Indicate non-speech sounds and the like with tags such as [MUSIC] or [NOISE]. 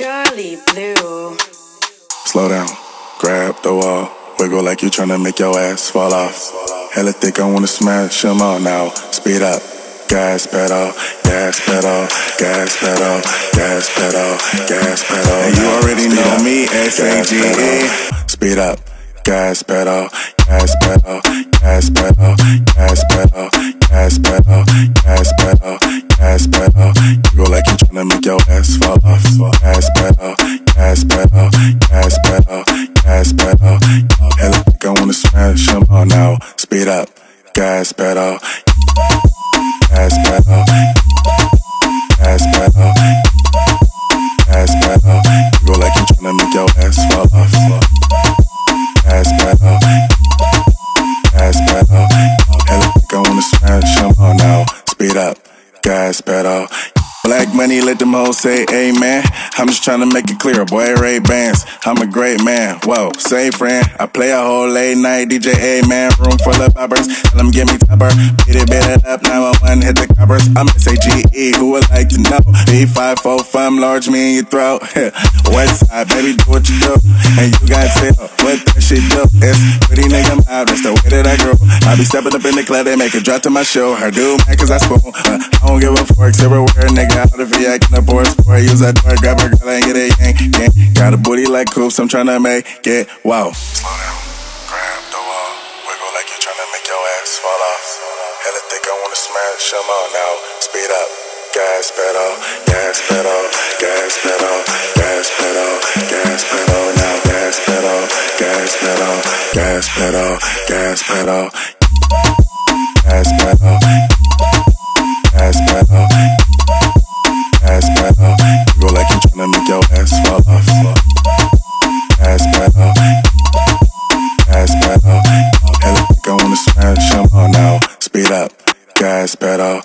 Charlie Blue. Slow down, grab the wall, wiggle like you tryna make your ass fall off. Hella thick, I wanna smash 'em all now. Speed up, gas pedal, gas pedal, gas pedal, gas pedal, gas pedal. And you already know me, S-A-G-E. Speed up, gas pedal, gas pedal, gas pedal, gas pedal, gas pedal, gas pedal, gas pedal. You go like you tryna make your ass fall off. 'Em all now. Speed up, gas pedal, gas pedal, gas pedal, gas pedal. You go like you tryna make your ass fall off. Gas pedal, gas pedal. Think I wanna smash all now. Speed up, gas pedal. Black money, let them hoes say amen. I'm just trying to make it clear, boy, Ray Bans. I'm a great man. Whoa, say friend. I play a whole late night DJ, amen. Room full of boppers. Tell them give me topper. Beat it, beat it up. 911, hit the coppers. I'm S-A-G-E, who would like to know? B545, large me in your throat. [LAUGHS] West side, baby, do what you do. And you got tell what that shit do. It's pretty nigga out, that's the way that I grow. I be stepping up in the club, they make a drop to my show. Her do, man, cause I spoon. Uh, I don't give a fork, everywhere, nigga. Out if he acting a poor sport, use that door, grab her girl and get it yank, yank. Got a booty like coops, I'm tryna make it wow. Slow down, grab the wall, wiggle like you're tryna make your ass fall off. Hella thick, I wanna smash 'em all now. Speed up, gas pedal, gas pedal, gas pedal, gas pedal, gas pedal, gas pedal, gas pedal. Gas pedal, you go like you tryna make your ass fall off. Gas pedal, gas pedal. Think I wanna smash 'em all now. Speed up, gas pedal,